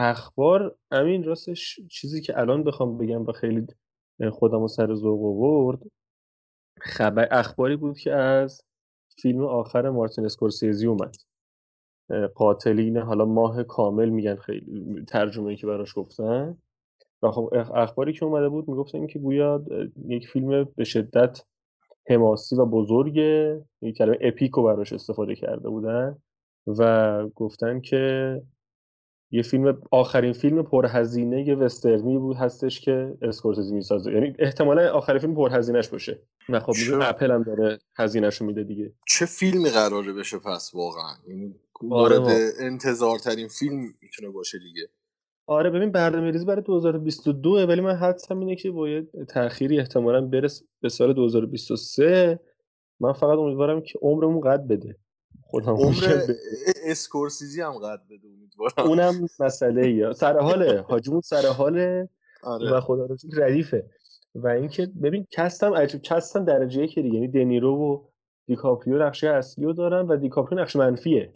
اخبار امین راستش چیزی که الان بخوام بگم و خیلی خودم سر ذوق آورد خبر اخباری بود که از فیلم آخر مارتین اسکورسیزی اومد. قاتلین حالا ماه کامل میگن خیلی ترجمه که براش گفتن. و خب اخباری که اومده بود می‌گفتن که گویا یک فیلم به شدت حماسی و بزرگه یک کلمه اپیکو براش استفاده کرده بودن و گفتن که یه فیلم آخرین فیلم پرهزینه وسترنی بود هستش که اسکورسیزی می‌سازه. یعنی احتمالا آخرین فیلم پرهزینهش باشه. و خب اپل هم داره هزینهشو میده دیگه. چه فیلمی قراره بشه پس واقعا؟ یعنی آره مورد انتظارترین فیلم می‌تونه باشه دیگه. آره ببین برنامه ریزی برای 2022 ولی من حدسم اینه که با یه تأخیری احتمالا برس به سال 2023 من فقط امیدوارم که عمرمون قد بده. خودم عمر اسکورسیزی هم قد بده امیدوارم. اونم مسئله یا سر حاله. حاجمون سر حاله آره. و خدا رو ردیفه و اینکه ببین cast هم عجب cast هم درجه یکه دیگه. یعنی دنیرو و دیکاپریو نقشه اصلی رو دارن و دیکاپریو نقش منفیه.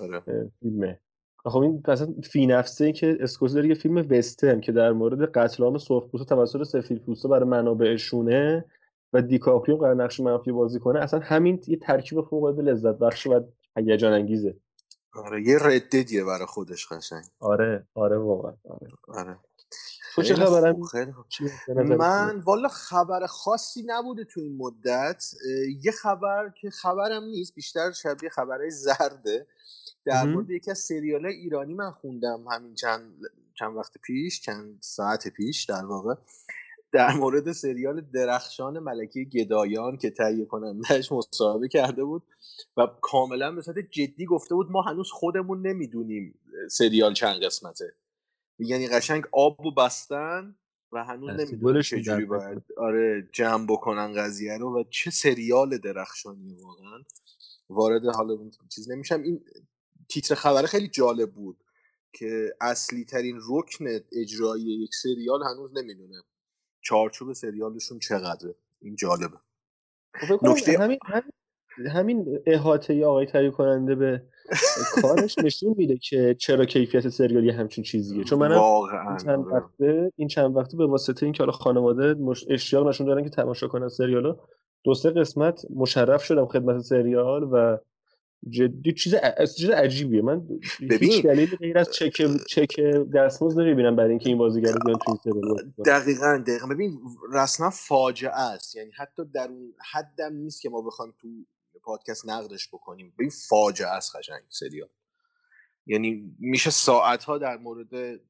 آره. فیلمه. خب این مثلا فی نفسه که اسکورسیزی داره یه فیلم وسترن که در مورد قتل عام سرخپوستا توسط سفیدپوستا برای منابعشونه. و دیکاپریو قرار نقش منفی بازی کنه اصلا همین یه ترکیب فوق العاده لذت بخش و هیجان انگیزه آره یه رددیه برای خودش قشنگ. آره آره واقعا آره, آره. تو چه خبرم؟ من والا خبر خاصی نبوده تو این مدت. یه خبر که خبرم نیست بیشتر شبیه خبرهای زرده. در مورد یکی از سریال ایرانی من خوندم همین چند چند وقت پیش چند ساعت پیش در واقع. در مورد سریال درخشان ملکه گدایان که تهیه کنندهش مصاحبه کرده بود و کاملا به صورت جدی گفته بود ما هنوز خودمون نمی‌دونیم سریال چند قسمته. یعنی قشنگ آب و بستن و هنوز نمی‌دونیم چجوری باید آره جمع بکنن قضیه رو و چه سریال درخشانی واقعا. وارد حالا چیز نمیشم. این تیتر خبره خیلی جالب بود که اصلی ترین رکن اجرایی یک سریال هنوز نمی‌دونه. چارچوب سریالشون چقدره؟ این جالبه. خب نکته همین همین احاطه آقای تهیه کننده به کارش نشون میده که چرا کیفیت سریالی همچین چیزیه. چون من این چند آره. وقته این چند وقته به واسطه اینکه حالا خانواده مش... اشتیاق نشون دارن که تماشا کنن سریالو دو سه قسمت مشرف شدم خدمت سریال و جدی چیز چیز عجیبیه. من ببین هیچ دلیل غیر از چک چک دستمزد نمی‌بینم برای اینکه این بازیگر بیان تو این دقیقاً دقیقاً. ببین رسما فاجعه است. یعنی حتی در اون حدم نیست که ما بخوایم تو پادکست نقدش بکنیم. ببین فاجعه است قشنگ سریال. یعنی میشه ساعت ها در مورد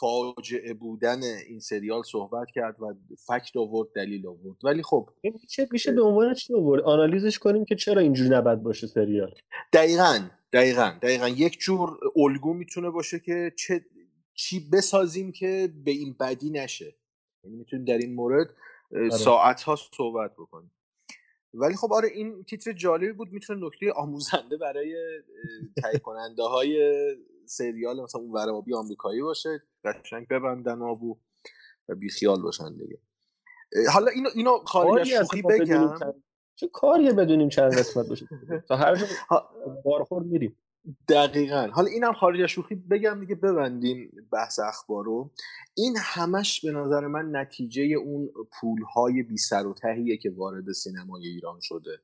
فاجعه بودن این سریال صحبت کرد و فکت آورد دلیل آورد. ولی خب چه میشه به عنوان چی آورد؟ آنالیزش کنیم که چرا اینجوری نباید باشه سریال. دقیقا دقیقا دقیقا. یک جور الگو می‌تونه باشه که چه چی بسازیم که به این بدی نشه. یعنی می‌تونیم در این مورد آره. ساعت ها صحبت بکنیم. ولی خب آره این تیتر جالبی بود می‌تونه نکته آموزنده برای تهیه کننده های سریال مثلا اون ورابی آمریکایی باشه قشنگ ببندن آبو و بیخیال باشن دیگه. حالا اینو اینو خارج از شوخی بگم. چه کاریه بدونیم چند قسمت باشه؟ تا هر جا بارخور میریم. دقیقا. حالا اینم خارج از شوخی بگم دیگه ببندیم بحث اخبارو این همش به نظر من نتیجه اون پولهای بی سر و تهیه که وارد سینمای ایران شده.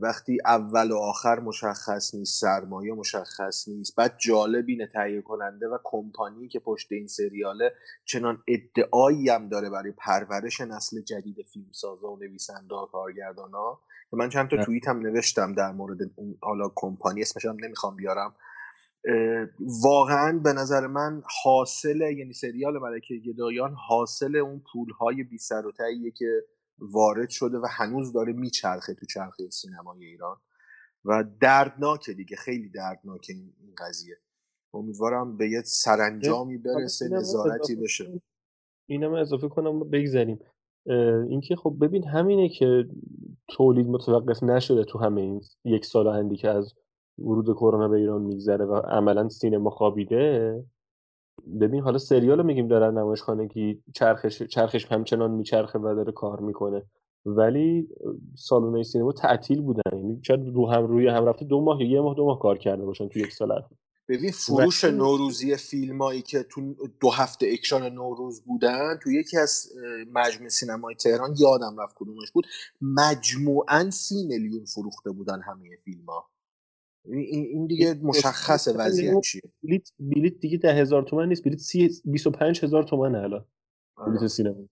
وقتی اول و آخر مشخص نیست سرمایه مشخص نیست بعد جالب اینه تهیه کننده و کمپانی که پشت این سریاله چنان ادعایی هم داره برای پرورش نسل جدید فیلمسازا و نویسنده و کارگردان ها که من چند تا توییت هم نوشتم در مورد اون حالا کمپانی اسمش هم نمی‌خوام بیارم. واقعا به نظر من حاصل یعنی سریال ملکه گدایان حاصل اون پولهای بی سر و که وارد شده و هنوز داره میچرخه تو چرخه سینمای ایران. و دردناکه دیگه خیلی دردناکه این قضیه. امیدوارم به یه سرانجامی برسه نظارتی بشه. اینم اضافه کنم بگذاریم اینکه خب ببین همینه که تولید متوقف نشده تو همه این یک سال هندی که از ورود کرونا به ایران میگذره و عملا سینما خوابیده. ببین حالا سریال رو میگیم دارن نمایشخانگی چرخش چرخش همچنان میچرخه و داره کار می‌کنه. ولی سالن سینما تعطیل بودن. یعنی شاید رو هم روی هم رفته دو ماه یا یه ماه دو ماه کار کرده باشن تو یک سال ببین فروش نوروزی فیلمایی که تو دو هفته اکشان نوروز بودن تو یکی از مجموع سینمای تهران یادم رفت کدومش بود. مجموعا سی میلیون فروخته بودن همه فیلم ها این دیگه مشخص وضعیت چیه. بلیت بلیت دیگه ده هزار تومن نیست. بلیت سی 25 هزار تومن الان. بلیت آره. سینما.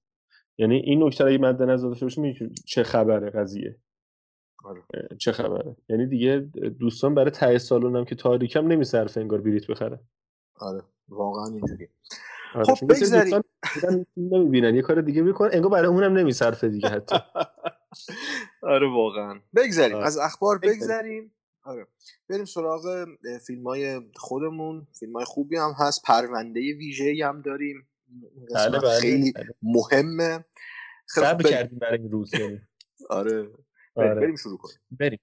یعنی این نکته رو مد نظر داشته باشیم چه خبره قضیه. آره. چه خبره. یعنی دیگه دوستان برای ته سالن هم که تاریکم نمیصرفه انگار بلیت بخره. آره. واقعا اینجوری آره. خب بگذاریم. نمی‌بینن. یه کار دیگه می‌کنن انگار برای اونم نمیصرفه دیگه حتی. آره واقعا. بگذاریم. آره. از اخبار بگذاریم. آره. بریم سراغ فیلم های خودمون. فیلم های خوبی هم هست. پرونده ویژه هم داریم. بله بله. خیلی بله. مهمه. خب کردیم برای این روز. آره. آره. بریم شروع کنیم. بریم.